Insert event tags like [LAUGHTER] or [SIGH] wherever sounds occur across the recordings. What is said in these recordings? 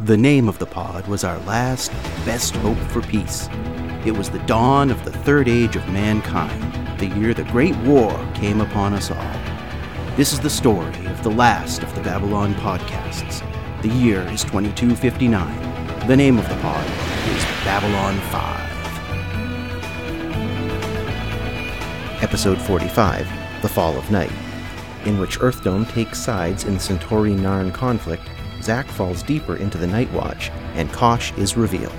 The name of the pod was our last best hope for peace. It was the dawn of the third age of mankind, the year the Great War came upon us all. This is the story of the last of the Babylon podcasts. The year is 2259. The name of the pod is Babylon 5. Episode 45 The Fall of Night, in which Earthdome takes sides in the Centauri Narn conflict Zack falls deeper into the Night Watch, and Kosh is revealed.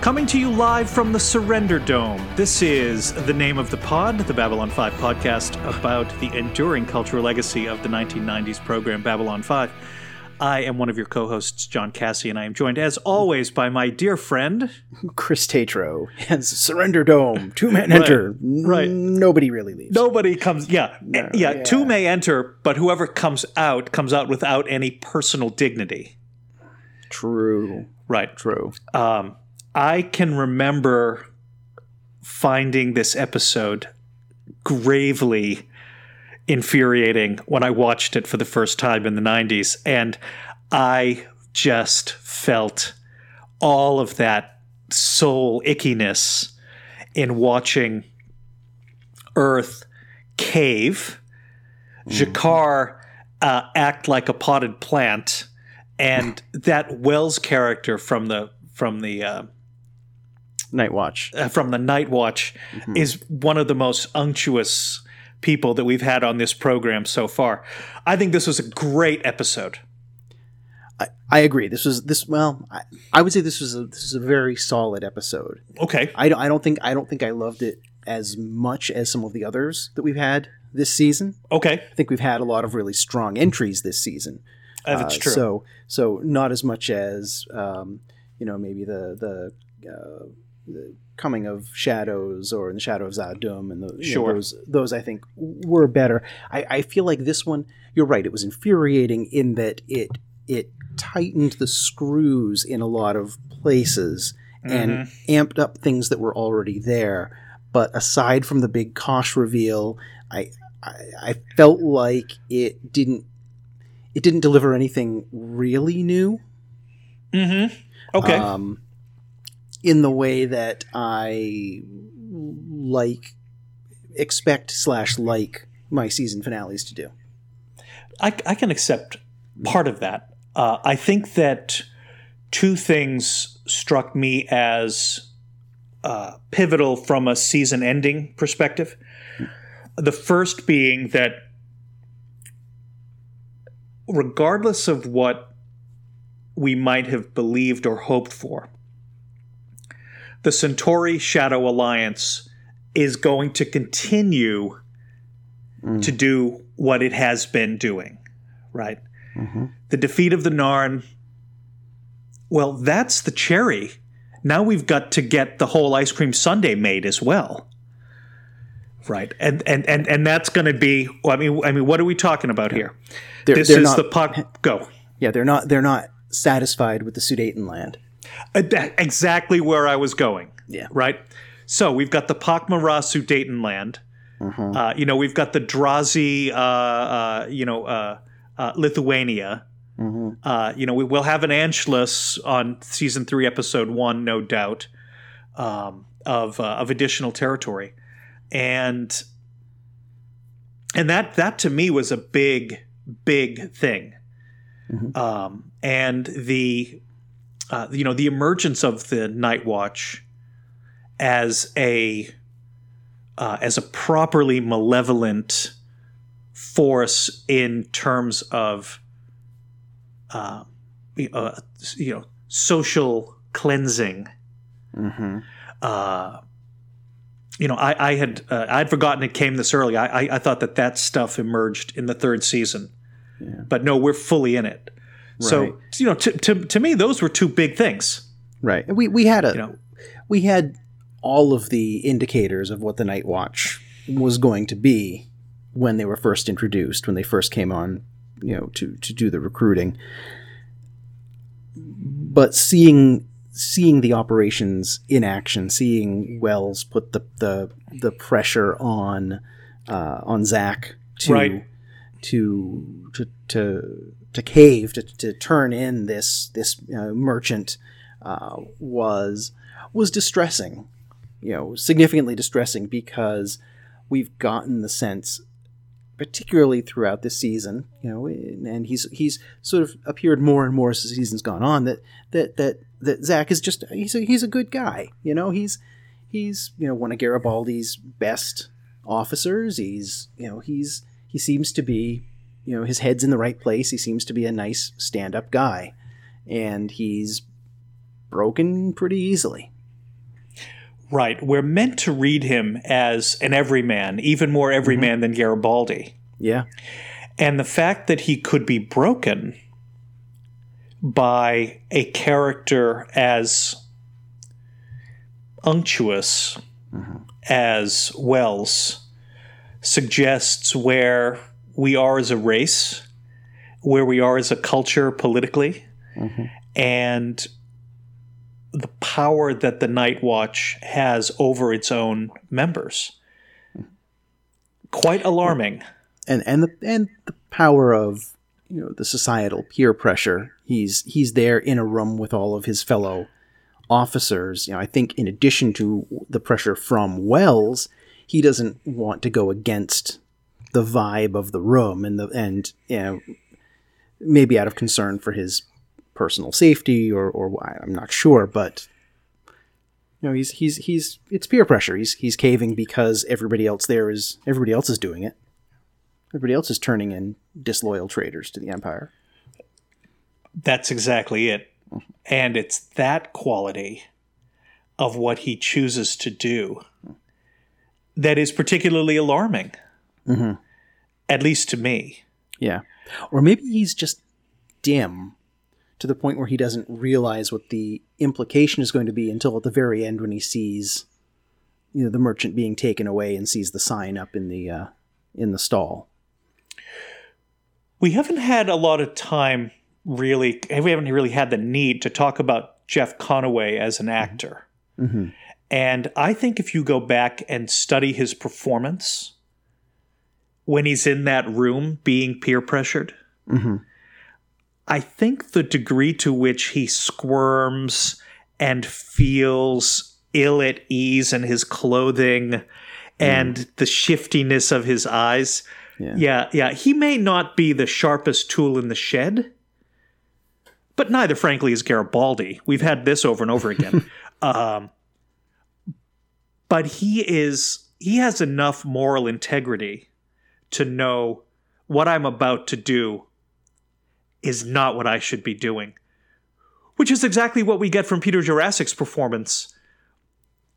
Coming to you live from the Surrender Dome. This is the name of the pod, the Babylon 5 podcast about the enduring cultural legacy of the 1990s program Babylon 5. I am one of your co hosts, John Cassie, and I am joined, as always, by my dear friend, Chris Tatro has Surrender Dome. Two men enter. right. Nobody really leaves. Nobody comes, yeah, yeah, yeah. two may enter, but whoever comes out comes out without any personal dignity. True. Right. True. Um, I can remember finding this episode gravely infuriating when I watched it for the first time in the 90s. And I just felt all of that soul ickiness in watching Earth cave, G'Kar uh, act like a potted plant, and [LAUGHS] that Wells character from the from the uh, Night Watch. uh, from the Night Watch is one of the most unctuous people that we've had on this program so far. I think this was a great episode. I, I agree. This was this. Well, I, I would say this was a this is a very solid episode. Okay. I don't. I don't think. I don't think I loved it as much as some of the others that we've had this season. Okay. I think we've had a lot of really strong entries this season. Uh, that's Uh, true. So so not as much as um, you know maybe the the, uh, the coming of shadows or in the shadow of Z'ha'dum and the, you know, those those I think were better. I, I feel like this one you're right. It was infuriating in that it it tightened the screws in a lot of places and Mm-hmm. amped up things that were already there. But aside from the big Kosh reveal, I, I I felt like it didn't it didn't deliver anything really new. mm-hmm. Okay. Um, in the way that I like expect slash like my season finales to do. I, I can accept part of that. Uh, I think that two things struck me as uh, pivotal from a season ending perspective. The first being that, regardless of what we might have believed or hoped for, the Centauri Shadow Alliance is going to continue to mm. do what it has been doing, right? Mm-hmm. The defeat of the Narn, well, that's the cherry. Now we've got to get the whole ice cream sundae made as well. Right. And and and, and that's going to be I mean I mean what are we talking about here? They're, this they're is not, the puck go. yeah they're not they're not satisfied with the Sudeten land. That- exactly where I was going. Yeah. Right. So we've got the Pak'ma'ra Sudetenland. Uh, you know, we've got the Drazi, uh, uh, you know, uh, uh, Lithuania. Uh, you know, we will have an Anschluss on season three, episode one, no doubt, um, of uh, of additional territory, and and that that to me was a big big thing, um, and the uh, you know the emergence of the Night Watch as a uh, as a properly malevolent force in terms of uh, you know, uh, you know social cleansing. Uh, you know, I, I had uh, I'd forgotten it came this early. I, I I thought that that stuff emerged in the third season, but no, we're fully in it. Right. So you know, to, to to me, those were two big things. Right. We we had a You know, we had all of the indicators of what the Night Watch was going to be when they were first introduced, when they first came on, you know, to to do the recruiting. But seeing seeing the operations in action, seeing Wells put the the, the pressure on uh, on Zack to Right. To to to, to cave to, to turn in this this uh, merchant uh, was was distressing, you know, significantly distressing because we've gotten the sense, particularly throughout this season, you know, and he's he's sort of appeared more and more as the season's gone on that that that that Zack is just he's a, he's a good guy, you know, he's he's you know one of Garibaldi's best officers. He's you know he's he seems to be you know his head's in the right place. He seems to be a nice stand up guy, and he's broken pretty easily. Right. We're meant to read him as an everyman, even more everyman mm-hmm. than Garibaldi. Yeah. And the fact that he could be broken by a character as unctuous mm-hmm. as Wells suggests where we are as a race, where we are as a culture politically, mm-hmm. and the power that the Night Watch has over its own members. Quite alarming. And and the and the power of you know the societal peer pressure. He's he's there in a room with all of his fellow officers. You know, I think in addition to the pressure from Wells, he doesn't want to go against the vibe of the room and the and you know maybe out of concern for his personal safety or or why I'm not sure, but you know, he's he's he's it's peer pressure. He's he's caving because everybody else there is everybody else is doing it. Everybody else is turning in disloyal traitors to the empire. That's exactly it. And it's that quality of what he chooses to do that is particularly alarming. Mm-hmm. At least to me. Yeah. Or maybe he's just dim to the point where he doesn't realize what the implication is going to be until at the very end when he sees you know the merchant being taken away and sees the sign up in the uh, in the stall. We haven't had a lot of time really we haven't really had the need to talk about Jeff Conaway as an actor. Mm-hmm. And I think if you go back and study his performance when he's in that room being peer pressured, mm-hmm. I think the degree to which he squirms and feels ill at ease in his clothing and mm. the shiftiness of his eyes. Yeah. yeah, yeah. He may not be the sharpest tool in the shed, but neither, frankly, is Garibaldi. We've had this over and over again. [LAUGHS] um, but he is he has enough moral integrity to know what I'm about to do is not what I should be doing. Which is exactly what we get from Peter Jurassic's performance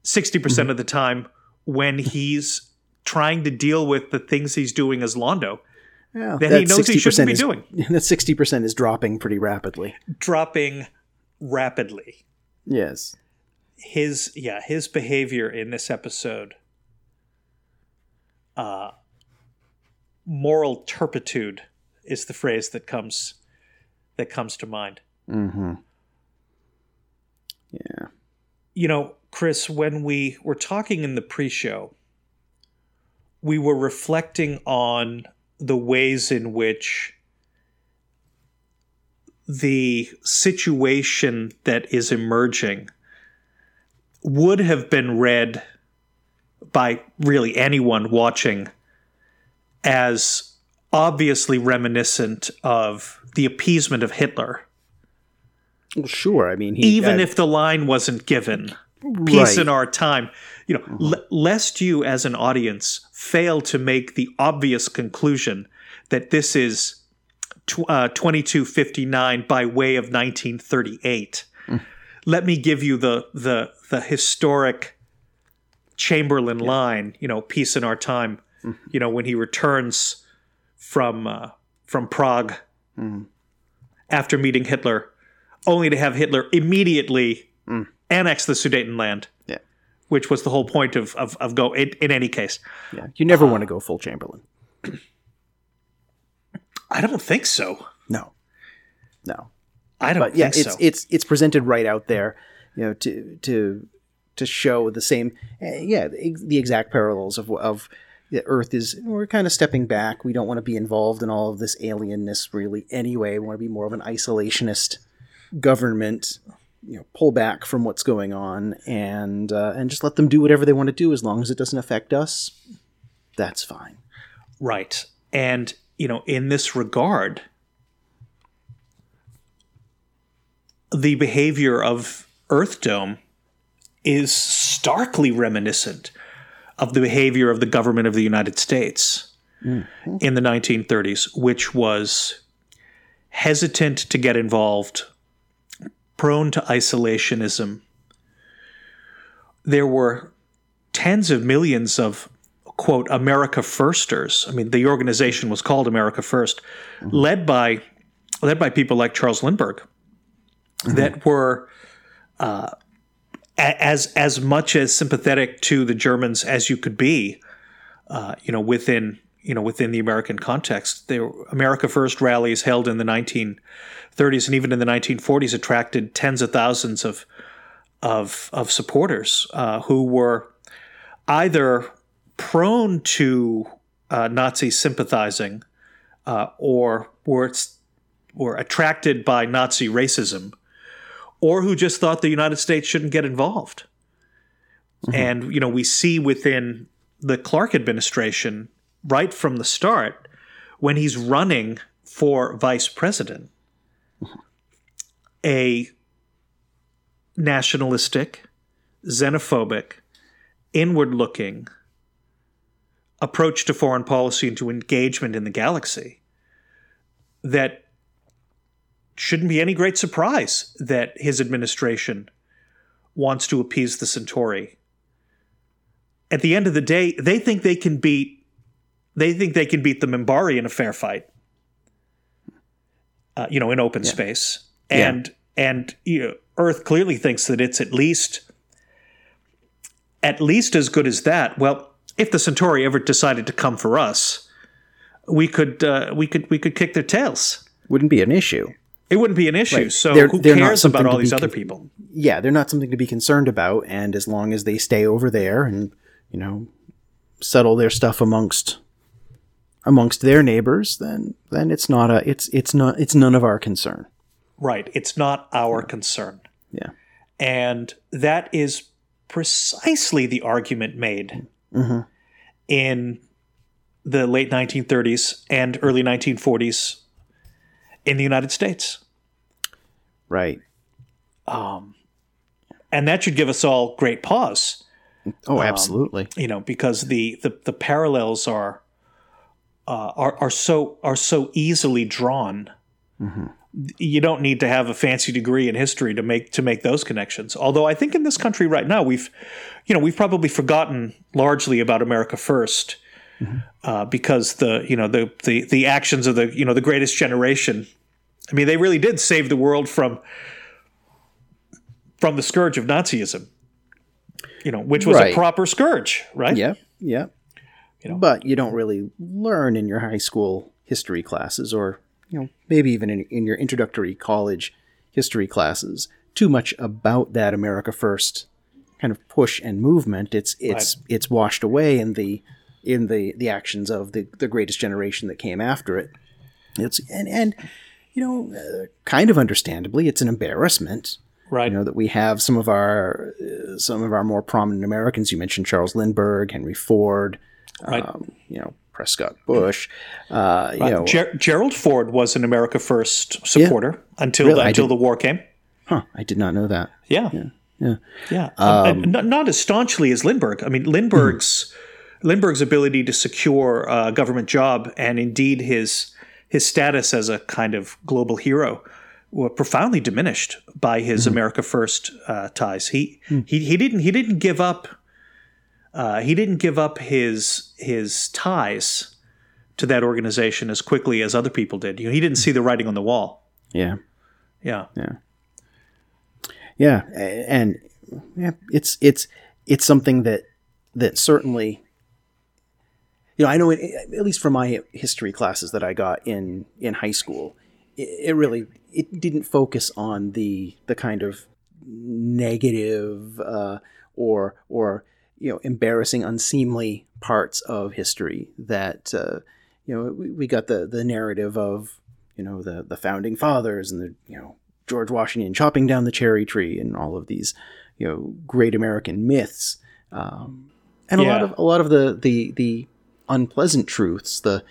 60% mm hmm of the time when he's trying to deal with the things he's doing as Londo. Yeah, that, that he knows he shouldn't be doing. [LAUGHS] That 60% is dropping pretty rapidly. Dropping rapidly. Yes. His yeah, his behavior in this episode uh moral turpitude is the phrase that comes that comes to mind. Mm-hmm. Yeah. You know, Chris, when we were talking in the pre-show, we were reflecting on the ways in which the situation that is emerging would have been read by really anyone watching as obviously reminiscent of the appeasement of Hitler. Well, sure. I mean, he, even uh, if the line wasn't given, peace right. in our time. You know, mm-hmm. l- lest you as an audience fail to make the obvious conclusion that this is tw- uh, 2259 by way of 1938. Mm. Let me give you the the the historic Chamberlain yeah. line. You know, peace in our time. Mm. You know, when he returns from uh, from Prague mm. after meeting Hitler, only to have Hitler immediately mm. annex the Sudetenland. Yeah. Which was the whole point of of, of go in, in any case. Yeah, you never uh, want to go full Chamberlain. I don't think so. No, no. I don't. But yeah, it's so. it's it's presented right out there, you know, to to to show the same, uh, yeah, the exact parallels of of that Earth is we're kind of stepping back. We don't want to be involved in all of this alienness really anyway. We want to be more of an isolationist government. You know, pull back from what's going on and uh, and just let them do whatever they want to do as long as it doesn't affect us. That's fine. Right. And you know, in this regard, the behavior of Earth Dome is starkly reminiscent of the behavior of the government of the United States mm-hmm. in the 1930s, which was hesitant to get involved, prone to isolationism. There were tens of millions of quote America Firsters. I mean, the organization was called America 1st mm-hmm. led by led by people like Charles Lindbergh, mm-hmm. that were uh, as as much as sympathetic to the Germans as you could be, uh, you know, within you know within the American context. The America First rallies held in the 1930s and even in the 1940s attracted tens of thousands of of of supporters uh, who were either prone to uh, Nazi sympathizing uh, or were were attracted by Nazi racism or who just thought the United States shouldn't get involved. Mm-hmm. And, you know, we see within the Clark administration right from the start when he's running for vice president a nationalistic, xenophobic, inward looking approach to foreign policy and to engagement in the galaxy that shouldn't be any great surprise that his administration wants to appease the Centauri. At the end of the day, they think they can beat they think they can beat the Minbari in a fair fight. Uh, you know, in open yeah. space. And yeah. and you know, Earth clearly thinks that it's at least at least as good as that. Well, if the Centauri ever decided to come for us, we could uh, we could we could kick their tails. Wouldn't be an issue. It wouldn't be an issue. Right. So they're, who they're cares about all these other people? Yeah, they're not something to be concerned about. And as long as they stay over there and you know settle their stuff amongst amongst their neighbors, then then it's not a it's it's not it's none of our concern. Right. It's not our yeah. concern. Yeah. And that is precisely the argument made mm-hmm. in the late 1930s and early 1940s in the United States. Right. Um, and that should give us all great pause. Oh, um, absolutely. Um, you know, because the the, the parallels are, uh, are are so are so easily drawn. Mm-hmm. You don't need to have a fancy degree in history to make to make those connections. Although I think in this country right now we've, you know, we've probably forgotten largely about America 1st mm-hmm. uh, because the you know the, the the actions of the you know the greatest generation. I mean, they really did save the world from from the scourge of Nazism. You know, which was right. a proper scourge, right? Yeah, yeah. You know, but you don't really learn in your high school history classes, or you know, maybe even in, in your introductory college history classes, too much about that America First kind of push and movement. It's it's right. it's washed away in the in the the actions of the the greatest generation that came after it. It's and and you know, uh, kind of understandably, it's an embarrassment. Right. You know that we have some of our uh, some of our more prominent Americans. You mentioned Charles Lindbergh, Henry Ford. Right. Um, you know, Prescott Bush. Uh, you know, Ger- Gerald Ford was an America First supporter yeah, until really? the, until the war came. Huh? I did not know that. Yeah. Yeah. Yeah. yeah. Um, not, not, as staunchly as Lindbergh. I mean, Lindbergh's. Lindbergh's ability to secure a government job and indeed his his status as a kind of global hero were profoundly diminished by his mm-hmm. America First uh, ties. He, mm. he he didn't he didn't give up uh, he didn't give up his his ties to that organization as quickly as other people did. You know, he didn't see the writing on the wall. Yeah, yeah, yeah, yeah, and yeah, it's it's it's something that that certainly you know, I know it, at least from my history classes that I got in in high school, it, it really it didn't focus on the the kind of negative uh, or or you know embarrassing, unseemly parts of history that uh, you know we, we got the the narrative of you know the the founding fathers and the you know George Washington chopping down the cherry tree and all of these you know great American myths. Um, and a lot of a lot of the the the unpleasant truths the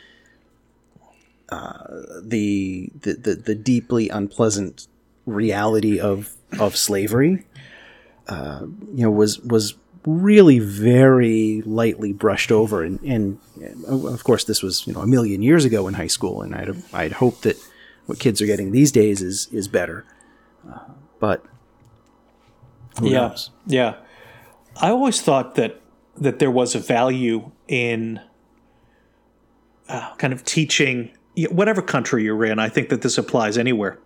uh, the, the the the deeply unpleasant reality of of slavery uh, you know was was really very lightly brushed over and, and and of course this was you know a million years ago in high school and I'd I'd hope that what kids are getting these days is is better uh, but who yeah, knows? yeah. I always thought that that there was a value in uh, kind of teaching you know, whatever country you're in. I think that this applies anywhere.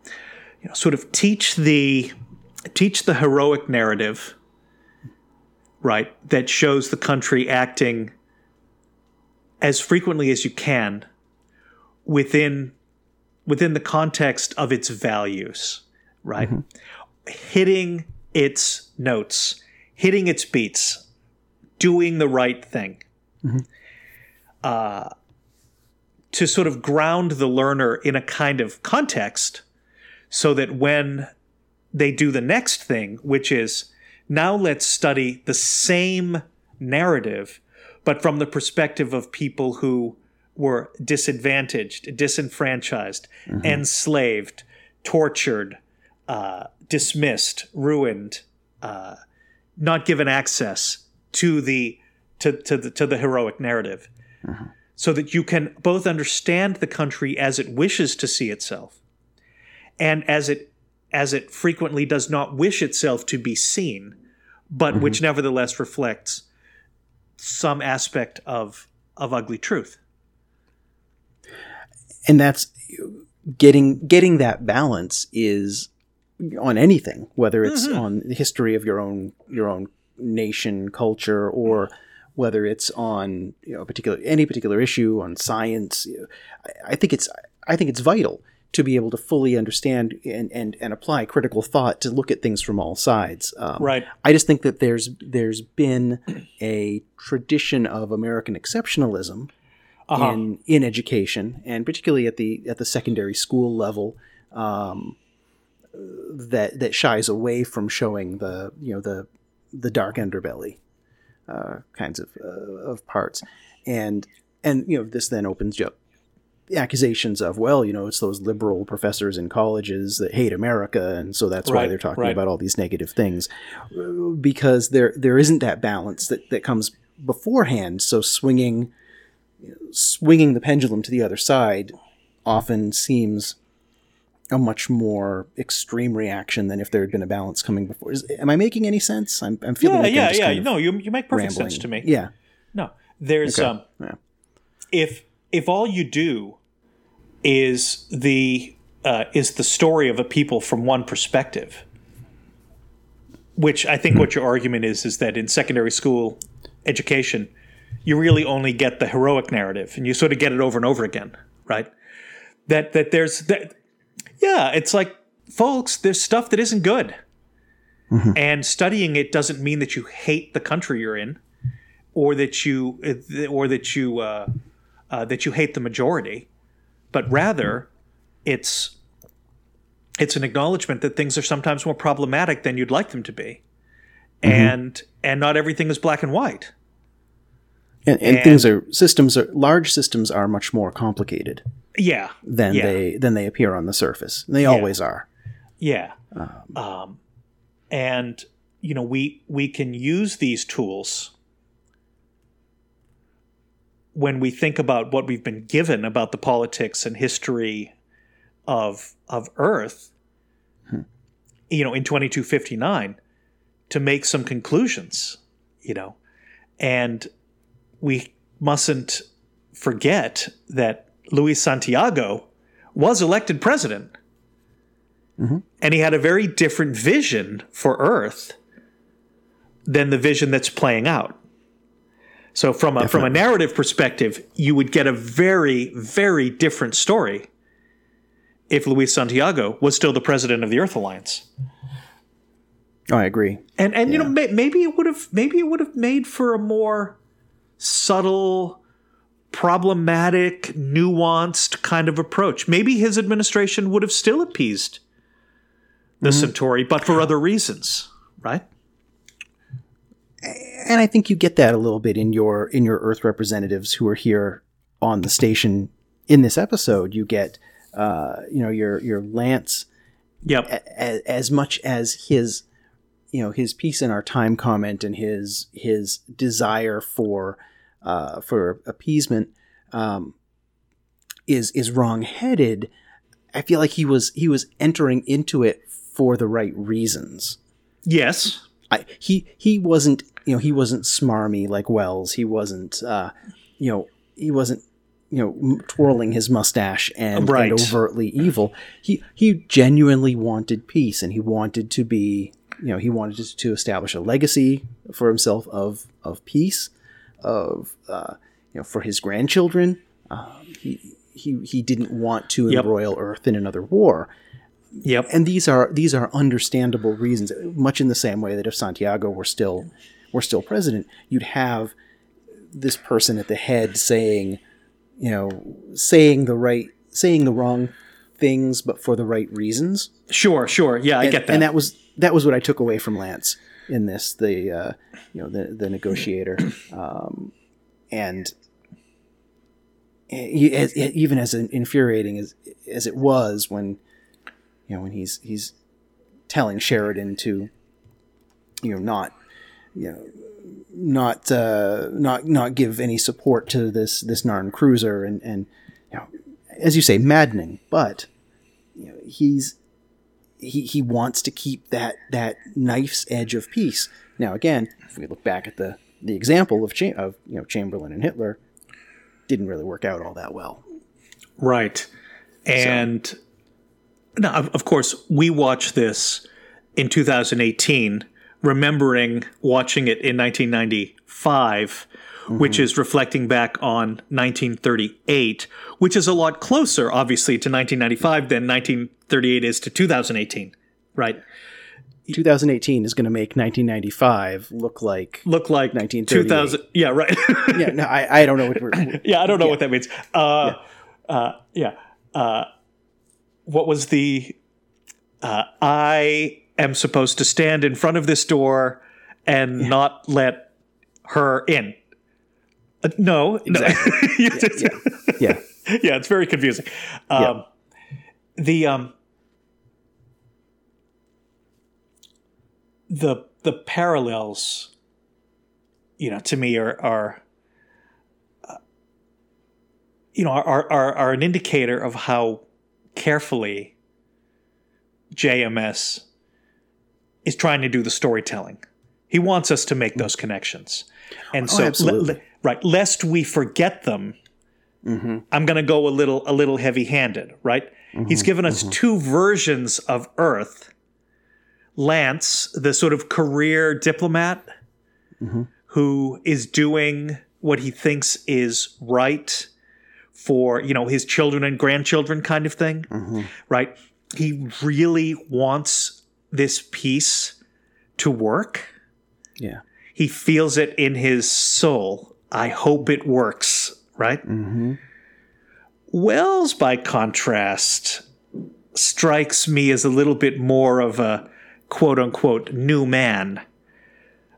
You know, sort of teach the teach the heroic narrative, right? That shows the country acting as frequently as you can within within the context of its values, right? Hitting its notes, hitting its beats, doing the right thing. Uh, to sort of ground the learner in a kind of context so that when they do the next thing, which is now let's study the same narrative, but from the perspective of people who were disadvantaged, disenfranchised, enslaved, tortured, uh, dismissed, ruined, uh, not given access to the to, to the to the heroic narrative, so that you can both understand the country as it wishes to see itself, and as it as it frequently does not wish itself to be seen, but mm-hmm. which nevertheless reflects some aspect of of ugly truth. and that's getting getting that balance is on anything whether it's mm-hmm. on the history of your own your own nation culture or mm-hmm. Whether it's on you know a particular any particular issue on science you know, I, I think it's I think it's vital to be able to fully understand and, and, and apply critical thought to look at things from all sides. Um, Right. I just think that there's there's been a tradition of American exceptionalism Uh-huh. in in education, and particularly at the at the secondary school level, um, that that shies away from showing the you know the the dark underbelly uh, kinds of uh, of parts, and and you know this then opens up accusations of well you know it's those liberal professors in colleges that hate America and so that's why they're talking right. about all these negative things because there there isn't that balance that that comes beforehand so swinging swinging the pendulum to the other side often seems a much more extreme reaction than if there had been a balance coming before. Is, am I making any sense? I'm, I'm feeling Yeah, like yeah, yeah. No, you you make perfect rambling. sense to me. Yeah. No, there's Okay. um, Yeah. if if all you do is the uh, is the story of a people from one perspective, which I think what your argument is is that in secondary school education, you really only get the heroic narrative, and you sort of get it over and over again, right? That that there's that, yeah, it's like folks, there's stuff that isn't good, and studying it doesn't mean that you hate the country you're in or that you or that you uh, uh, that you hate the majority, but rather it's it's an acknowledgement that things are sometimes more problematic than you'd like them to be, and and not everything is black and white. And, and, things are systems are large systems are much more complicated Yeah, than Yeah. they than they appear on the surface. They always are. yeah, um, and you know we we can use these tools when we think about what we've been given about the politics and history of of Earth, you know, in 2259, to make some conclusions, you know, and we mustn't forget that Luis Santiago was elected president, mm-hmm. and he had a very different vision for Earth than the vision that's playing out. So from a from a narrative perspective, you would get a very very different story if Luis Santiago was still the president of the Earth Alliance. Oh, I agree. And and you know may, maybe it would have maybe it would have made for a more subtle, problematic, nuanced kind of approach. Maybe his administration would have still appeased the Centauri, but for other reasons, right? and I think you get that a little bit in your in your Earth representatives who are here on the station in this episode. You get, uh, you know, your your Lance Yep. as, as much as his you know his piece in our time comment and his his desire for uh, for appeasement um, is is wrong headed. I feel like he was he was entering into it for the right reasons. Yes. I, he he wasn't you know he wasn't smarmy like Wells. He wasn't uh, you know he wasn't you know m- twirling his mustache and, Right. and overtly evil. He he genuinely wanted peace and he wanted to be you know he wanted to, to establish a legacy for himself of of peace of uh, you know for his grandchildren. Um, he he he didn't want to Yep. embroil Earth in another war Yep. and these are these are understandable reasons much in the same way that if santiago were still were still president you'd have this person at the head saying you know saying the right saying the wrong things but for the right reasons Sure, sure. Yeah, I and, get that. and that was that was what i took away from lance in this the uh, you know the the negotiator um, and even as infuriating as as it was when you know when he's he's telling Sheridan to you know not you know not uh, not not give any support to this this Narn cruiser and and you know as you say maddening but you know he's he, he wants to keep that that knife's edge of peace now again if we look back at the the example of Cha- of you know Chamberlain and Hitler didn't really work out all that well Right. And now, of, of course, we watch this in 2018, remembering watching it in 1995, which is reflecting back on 1938, which is a lot closer, obviously, to 1995 than 1938 is to 2018. Right. 2018 is going to make 1995 look like Look like 1938. 2000. Yeah, right. [LAUGHS] yeah no I, I don't know what we're [LAUGHS] yeah, I don't know what that means. Uh, uh, yeah. Uh, what was the? Uh, I am supposed to stand in front of this door and not let her in. Uh, no, no. [LAUGHS] yeah, yeah yeah, it's very confusing. Um, The um, the the parallels, you know, to me are are uh, you know are, are are an indicator of how carefully JMS is trying to do the storytelling. He wants us to make those connections, and so le- absolutely. Right, lest we forget them. Mm-hmm. I'm going to go a little a little heavy handed, right? Mm-hmm. He's given us mm-hmm. two versions of Earth. Lance, the sort of career diplomat who is doing what he thinks is right for, you know, his children and grandchildren kind of thing, right? He really wants this piece to work. yeah He feels it in his soul. I hope it works, right? Mm-hmm. Wells, by contrast, strikes me as a little bit more of a quote unquote new man.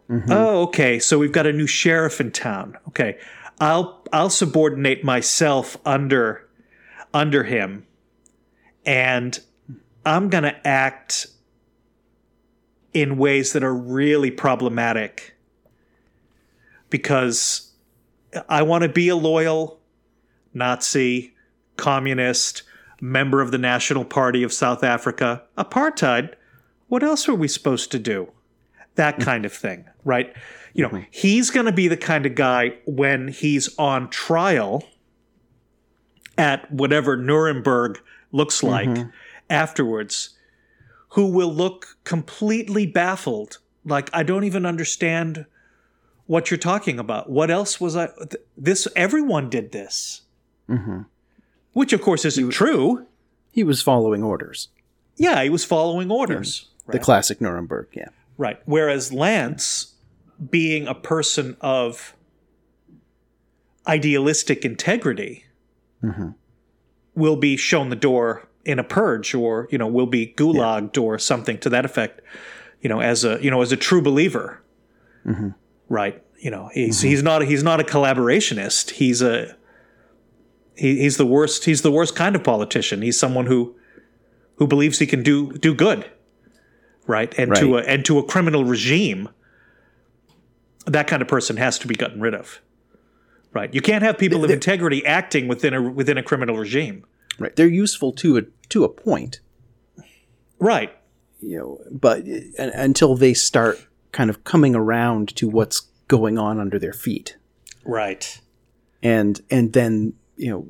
Mm-hmm. Oh, okay. So we've got a new sheriff in town. Okay. I'll I'll subordinate myself under under him and I'm going to act in ways that are really problematic because I want to be a loyal Nazi, communist, member of the National Party of South Africa, apartheid. What else are we supposed to do? That mm-hmm. kind of thing, right? You know, mm-hmm. he's going to be the kind of guy when he's on trial at whatever Nuremberg looks mm-hmm. like afterwards, who will look completely baffled. Like, I don't even understand what you're talking about. What else was I? th- This, everyone did this. Which, of course, isn't true. he was following orders Yeah, he was following orders. the classic Nuremberg yeah Right. Whereas Lance, being a person of idealistic integrity Mm-hmm. will be shown the door in a purge or you know will be gulagged or something to that effect you know as a you know as a true believer Mm-hmm. Right? You know he's he's not he's not a collaborationist. He's a he, he's the worst he's the worst kind of politician. He's someone who who believes he can do do good right? And to a and to a criminal regime that kind of person has to be gotten rid of right? You can't have people of integrity acting within a within a criminal regime. Right. They're useful to a to a point, right. You know, but uh, until they start kind of coming around to what's going on under their feet, right and and then you know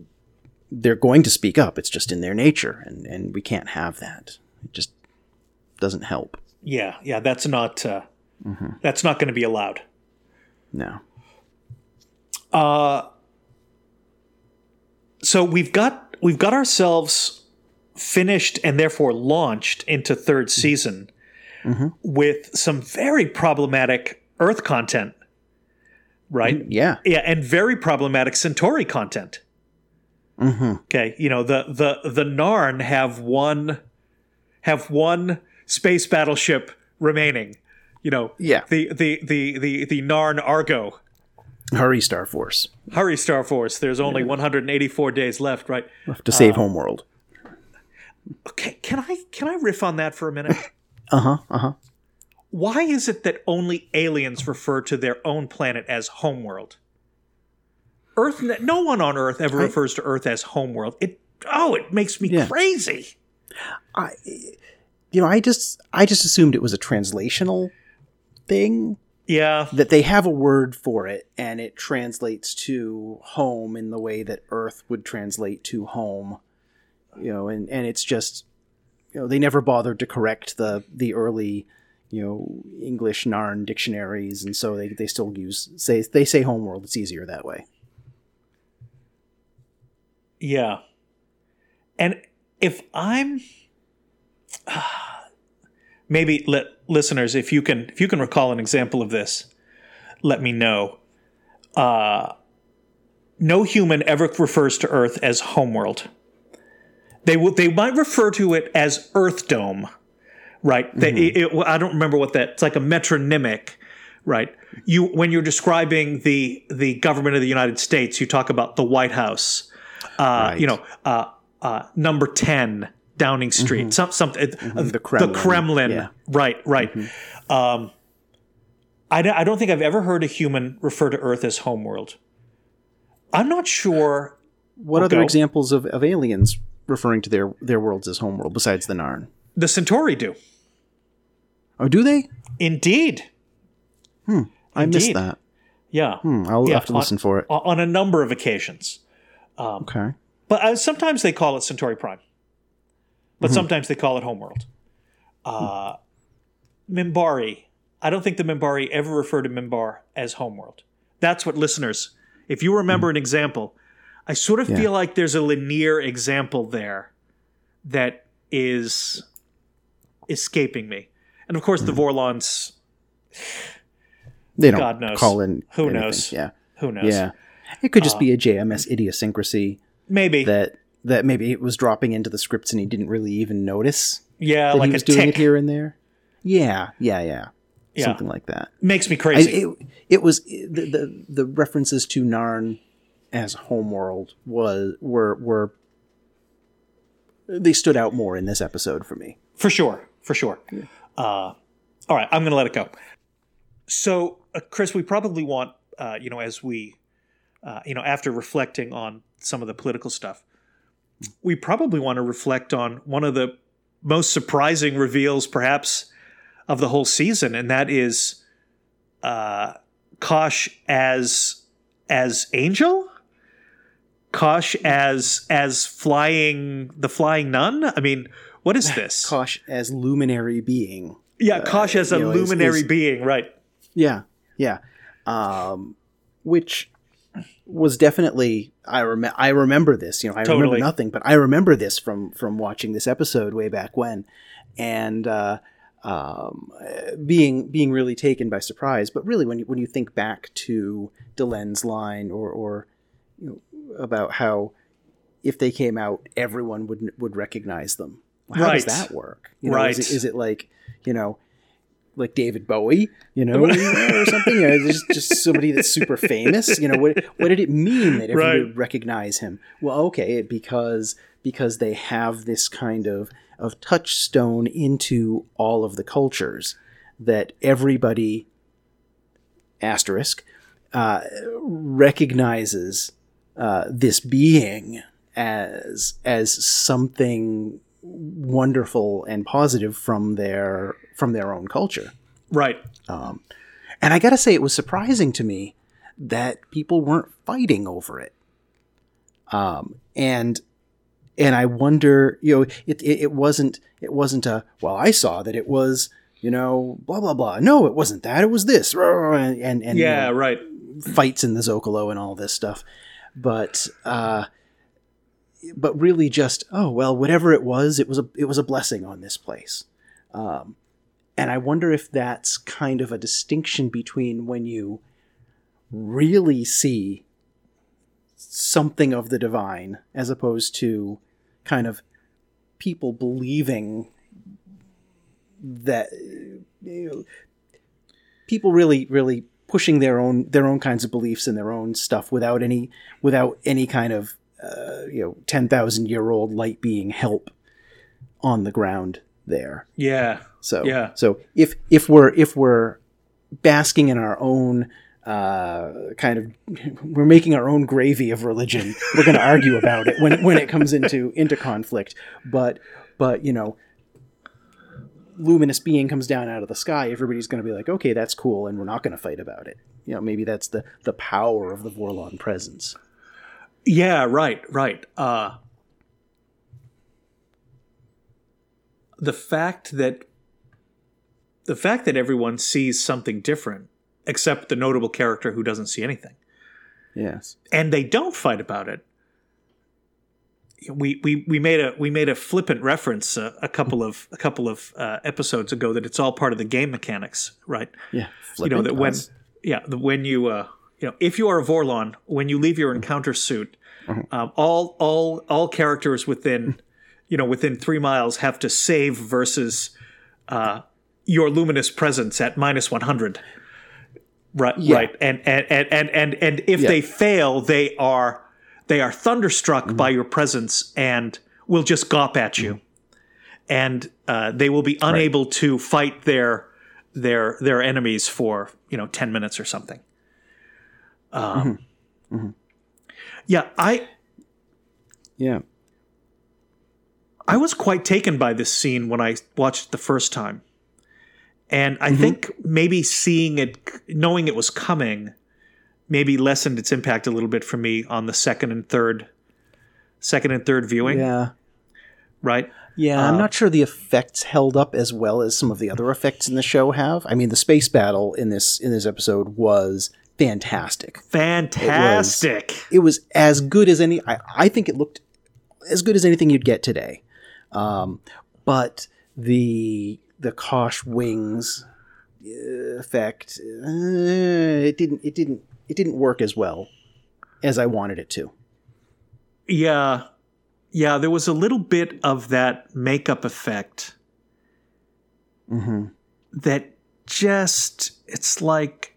they're going to speak up. It's just in their nature, and and we can't have that. It just doesn't help. yeah yeah that's not uh, that's not going to be allowed No. Uh, so we've got we've got ourselves finished and therefore launched into third season Mm-hmm. with some very problematic Earth content, right? Mm-hmm. Yeah. Yeah, and very problematic Centauri content. Mm-hmm. Okay, you know the the the Narn have one have one space battleship remaining. You know, Yeah. the the the the the Narn Argo. Hurry, Star Force. Hurry, Star Force. There's only 184 days left, right? To save uh, Homeworld. Okay, can I can I riff on that for a minute? [LAUGHS] Uh huh. Uh huh. Why is it that only aliens refer to their own planet as homeworld? Earth no one on Earth ever refers to Earth as homeworld. It oh, it makes me Yeah. crazy. I, you know, I just I just assumed it was a translational thing Yeah. that they have a word for it and it translates to home in the way that Earth would translate to home. You know, and and it's just you know they never bothered to correct the the early you know English Narn dictionaries, and so they they still use say they say homeworld. It's easier that way. Yeah. And if I'm [SIGHS] maybe let listeners if you can if you can recall an example of this, let me know. Uh no human ever refers to Earth as homeworld. They will they might refer to it as Earth Dome, right? They, it- it- I don't remember what that. It's like a metronymic, right? You when you're describing the the government of the United States, you talk about the White House, uh, you know, uh, uh, number ten Downing Street, some something, uh, the Kremlin, the Kremlin, yeah. right, right. Um, I don't, I don't think I've ever heard a human refer to Earth as homeworld. I'm not sure. What Oh, other go. examples of, of aliens referring to their their worlds as homeworld besides the Narn? The Centauri do. Oh, do they? Indeed. Hmm. I missed that. Yeah. Hmm, I'll Yeah, have to on- listen for it. On a number of occasions. Okay. But uh, sometimes they call it Centauri Prime. But sometimes they call it Homeworld. Uh, Minbari. I don't think the Minbari ever refer to Minbar as Homeworld. That's what listeners, if you remember an example, I sort of Yeah. feel like there's a linear example there that is escaping me. And of course, the hmm. Vorlons, They don't God knows. call in. Who anything. knows? Yeah. who knows? Yeah. It could just be a um, JMS idiosyncrasy Maybe. that that maybe it was dropping into the scripts and he didn't really even notice yeah, like he was doing tick. it here and there. Yeah. Yeah. Yeah. Yeah. Something like that. Makes me I, crazy. it, it was the, the the references to Narn as homeworld was were were they stood out more in this episode for me. For sure, for sure. Uh, all right, I'm going to let it go. So, uh, Chris, we probably want, uh, you know, as we, uh, you know, after reflecting on some of the political stuff, we probably want to reflect on one of the most surprising reveals, perhaps, of the whole season, and that is uh, Kosh as as Angel. Kosh as as flying the flying nun. I mean, what is [LAUGHS] this? Kosh as luminary being. Yeah, Kosh as a know, luminary is- being, right? Yeah, yeah. Um, which was definitely I rem- I remember this. You know, I Totally. remember nothing, but I remember this from from watching this episode way back when, and uh, um, uh, being being really taken by surprise. But really, when you when you think back to Delenn's line or or you know, about how if they came out, everyone would would recognize them. How Right. does that work? You know, Right. Is it, is it like you know, like David Bowie, you know, or something? Or just just somebody that's super famous? You know, what what did it mean that everybody Right. would recognize him? Well, okay, because because they have this kind of of touchstone into all of the cultures that everybody asterisk uh, recognizes uh, this being as as something wonderful and positive from their from their own culture. Right. Um, and I got to say, it was surprising to me that people weren't fighting over it. Um, and and I wonder, you know, it, it it wasn't it wasn't a well, I saw that it was you know blah blah blah. No, it wasn't that. It was this and and, and you yeah. know, right. fights in the Zocalo and all this stuff. But uh, but really, just oh well, whatever it was, it was a it was a blessing on this place. Um, and I wonder if that's kind of a distinction between when you really see something of the divine as opposed to kind of people believing that you know, people really really pushing their own their own kinds of beliefs and their own stuff without any without any kind of uh, you know 10,000 year old light being help on the ground there Yeah. so Yeah. so if if we're if we're basking in our own uh, kind of we're making our own gravy of religion. We're going to argue about it when when it comes into into conflict. But but you know, luminous being comes down out of the sky. Everybody's going to be like, okay, that's cool, and we're not going to fight about it. You know, maybe that's the the power of the Vorlon presence. Yeah, right, right. Uh, the fact that the fact that everyone sees something different, except the notable character who doesn't see anything, Yes. and they don't fight about it. We, we, we made a we made a flippant reference uh, a couple of a couple of uh, episodes ago that it's all part of the game mechanics, right? Yeah. you know that when Flippant. yeah the, when you uh you know if you are a Vorlon when you leave your encounter suit um, all all all characters within you know within three miles have to save versus uh your luminous presence at minus 100 right Yeah. right and and and and and, and if Yeah. they fail they are they are thunderstruck mm-hmm. by your presence and will just gawp at you. Mm-hmm. And uh, they will be unable to fight their their their enemies for you know 10 minutes or something. Um, mm-hmm. yeah i Yeah. i was quite taken by this scene when i watched it the first time. And i think maybe seeing it knowing it was coming maybe lessened its impact a little bit for me on the second and third second and third viewing Yeah. right Yeah, I'm not sure the effects held up as well as some of the other effects in the show have. I mean, the space battle in this in this episode was fantastic. fantastic It was as good as any. I, I think it looked as good as anything you'd get today. Um, but the the Kosh wings uh, effect, uh, it didn't it didn't it didn't work as well as I wanted it to. Yeah. Yeah, there was a little bit of that makeup effect hmm that just it's like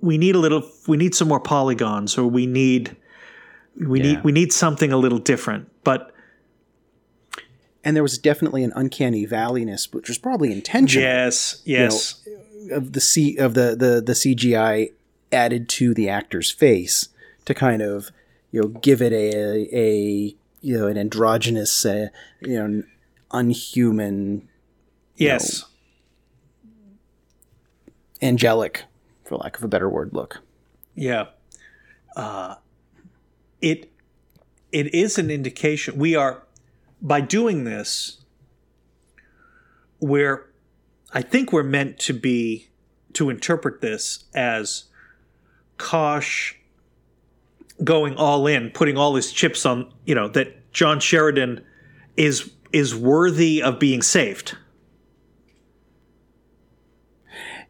we need a little we need some more polygons or we need we Yeah. need we need something a little different. But And there was definitely an uncanny valleyness, which was probably intentional. yes, yes. of the C of the, the the CGI added to the actor's face to kind of you know give it a a you know an androgynous uh, you know unhuman yes. angelic for lack of a better word look. Yeah. Uh, it it is an indication we are by doing this we're I think we're meant to be to interpret this as Kosh going all in, putting all his chips on, you know, that John Sheridan is is worthy of being saved.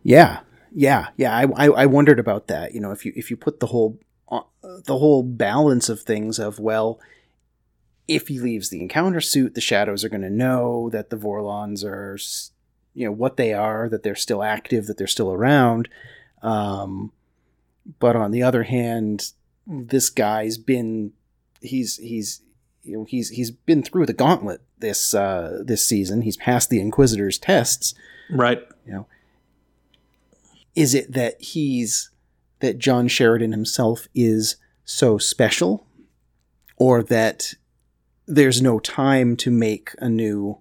Yeah, yeah, yeah. I, I I wondered about that. You know, if you if you put the whole uh, the whole balance of things of well if he leaves the encounter suit the shadows are going to know that the vorlons are you know what they are that they're still active that they're still around um, but on the other hand this guy's been he's he's you know he's he's been through the gauntlet this uh this season. He's passed the inquisitor's tests. Right. you know is it that he's that John Sheridan himself is so special or that there's no time to make a new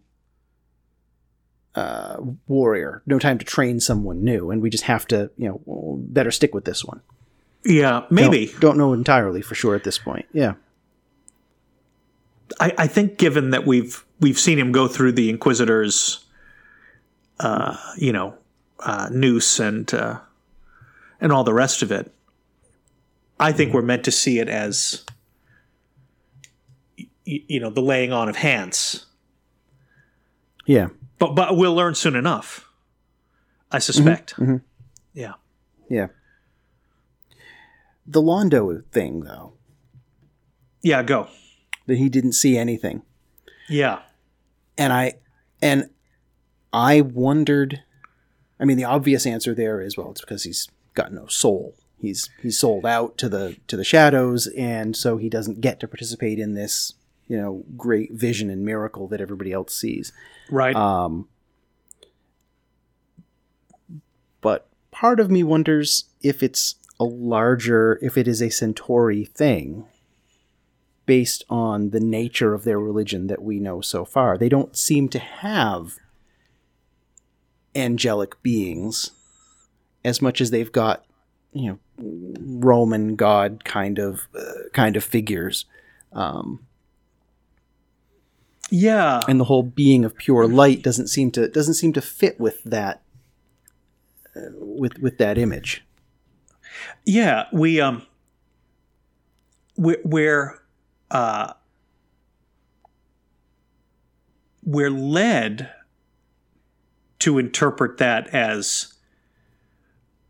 uh, warrior no time to train someone new and we just have to you know better stick with this one Yeah, maybe. don't, don't know entirely for sure at this point yeah I, I think given that we've we've seen him go through the Inquisitors, uh, you know, uh, noose and uh, and all the rest of it, I think we're meant to see it as y- you know the laying on of hands. yeah But but we'll learn soon enough. I suspect. mhm. Yeah. yeah the Londo thing though Yeah. Go. that he didn't see anything Yeah. and I and I wondered. I mean, the obvious answer there is well, it's because he's got no soul. He's he's sold out to the to the shadows, and so he doesn't get to participate in this you know great vision and miracle that everybody else sees. Right. Um, but part of me wonders if it's a larger, if it is a Centauri thing based on the nature of their religion that we know so far. They don't seem to have angelic beings as much as they've got, you know, Roman god kind of uh, kind of figures. Um, yeah. and the whole being of pure light doesn't seem to doesn't seem to fit with that uh, with with that image. Yeah, we um we're we're uh we're led to interpret that as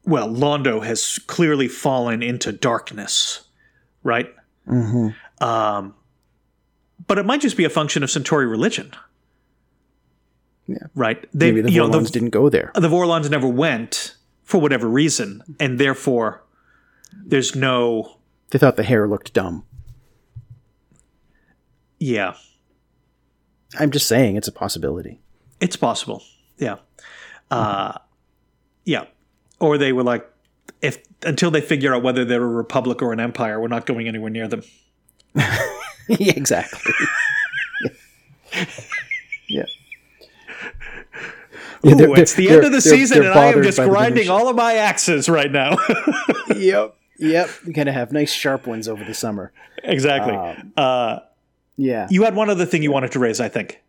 well, Londo has clearly fallen into darkness, right? Mm-hmm. Um but it might just be a function of Centauri religion. Yeah. Right? They Maybe the you know, Vorlons didn't go there. the Vorlons never went for whatever reason, and therefore there's no They thought the hair looked dumb. yeah. I'm just saying it's a possibility. It's possible. Yeah. Uh, yeah. Or they were like, if until they figure out whether they're a republic or an empire, we're not going anywhere near them. [LAUGHS] yeah, exactly. [LAUGHS] yeah. Yeah, Ooh, they're- it's the end of the season, and I am just grinding all of my axes right now. [LAUGHS] Yep. Yep. We gotta have nice sharp ones over the summer. exactly. Um, uh, Yeah. you had one other thing you wanted to raise, I think.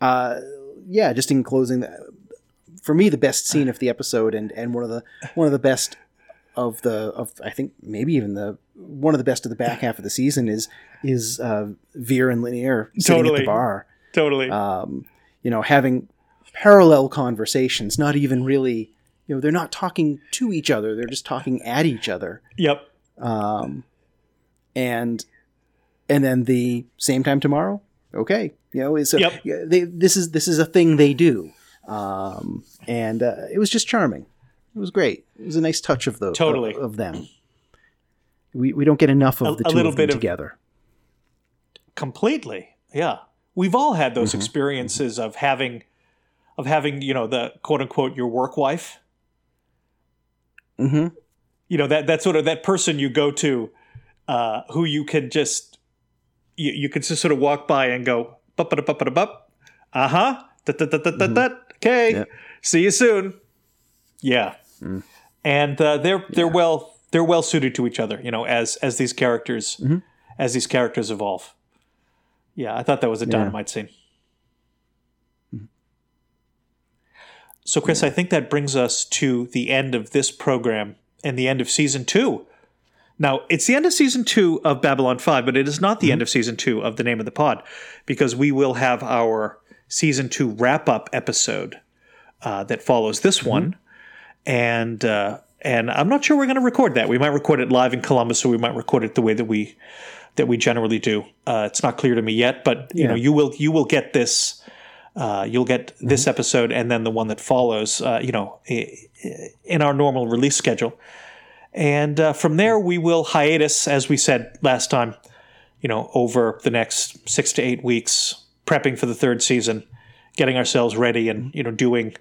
uh, yeah, just in closing, for me, the best scene of the episode, and and one of the one of the best of the of I think maybe even the one of the best of the back half of the season is is uh, Vir and Lennier sitting at Totally. the bar, Totally. um, you know, having parallel conversations, not even really, you know, they're not talking to each other, they're just talking at each other, yep. um, and and then the same time tomorrow. Okay, you know, a, Yep. they, this is this is a thing they do, um, and uh, it was just charming. It was great. It was a nice touch of the Totally. of, of them. We we don't get enough of A- the a two little of them bit of- together. completely yeah we've all had Mm-hmm. those experiences of having of having you know the quote unquote your work wife? Hmm you know that that sort of that person you go to uh who you can just you, you can just sort of walk by and go bup bup bup bup bup da, da, da. okay. Yep. see you soon. Yeah. And uh, they're they're well they're well suited to each other you know as as these characters as these characters evolve. Yeah i thought that was a dynamite scene so chris i think that brings us to the end of this program and the end of season two now it's the end of season two of babylon 5 but it is not the end of season two of the name of the pod because we will have our season two wrap up episode uh, that follows this one and uh, and I'm not sure we're going to record that. We might record it live in Columbus, or we might record it the way that we that we generally do. Uh, it's not clear to me yet, but you Yeah. know, you will you will get this. Uh, you'll get this episode and then the one that follows. Uh, you know, in our normal release schedule, and uh, from there we will hiatus, as we said last time. You know, over the next six to eight weeks, prepping for the third season, getting ourselves ready, and you know, doing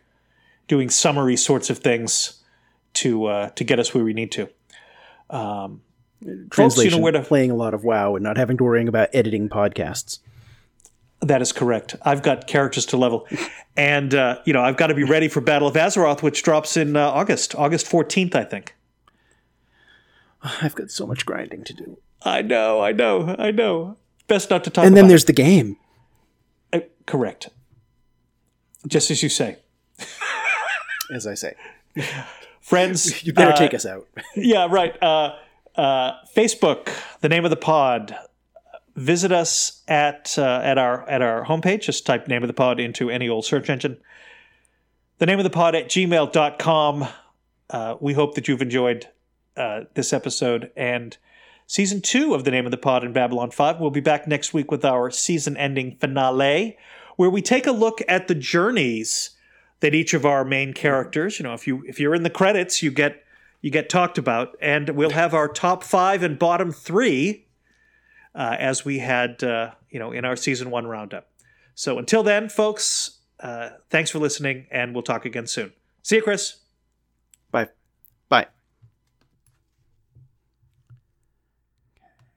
doing summary sorts of things to uh, to get us where we need to. Um, folks, you Translation: know where to playing a lot of WoW and not having to worrying about editing podcasts. That is correct. I've got characters to level, and uh, you know I've got to be ready for Battle of Azeroth, which drops in uh, August, August fourteenth, I think. I've got so much grinding to do. I know, I know, I know. Best not to talk. And then there's the game. Uh, correct. Just as you say, As I say, friends. [LAUGHS] you better uh, take us out. [LAUGHS] yeah, right. Uh, uh, Facebook, the name of the pod. Visit us at uh, at our at our homepage. Just type name of the pod into any old search engine. The name of the pod at gmail.com. Uh, we hope that you've enjoyed uh, this episode and season two of the name of the pod in Babylon 5. We'll be back next week with our season ending finale, where we take a look at the journeys that each of our main characters, you know, if you if you're in the credits, you get you get talked about, and we'll have our top five and bottom three uh, as we had uh, you know in our season one roundup. So until then, folks, uh, thanks for listening, and we'll talk again soon. See you, Chris. Bye. Bye.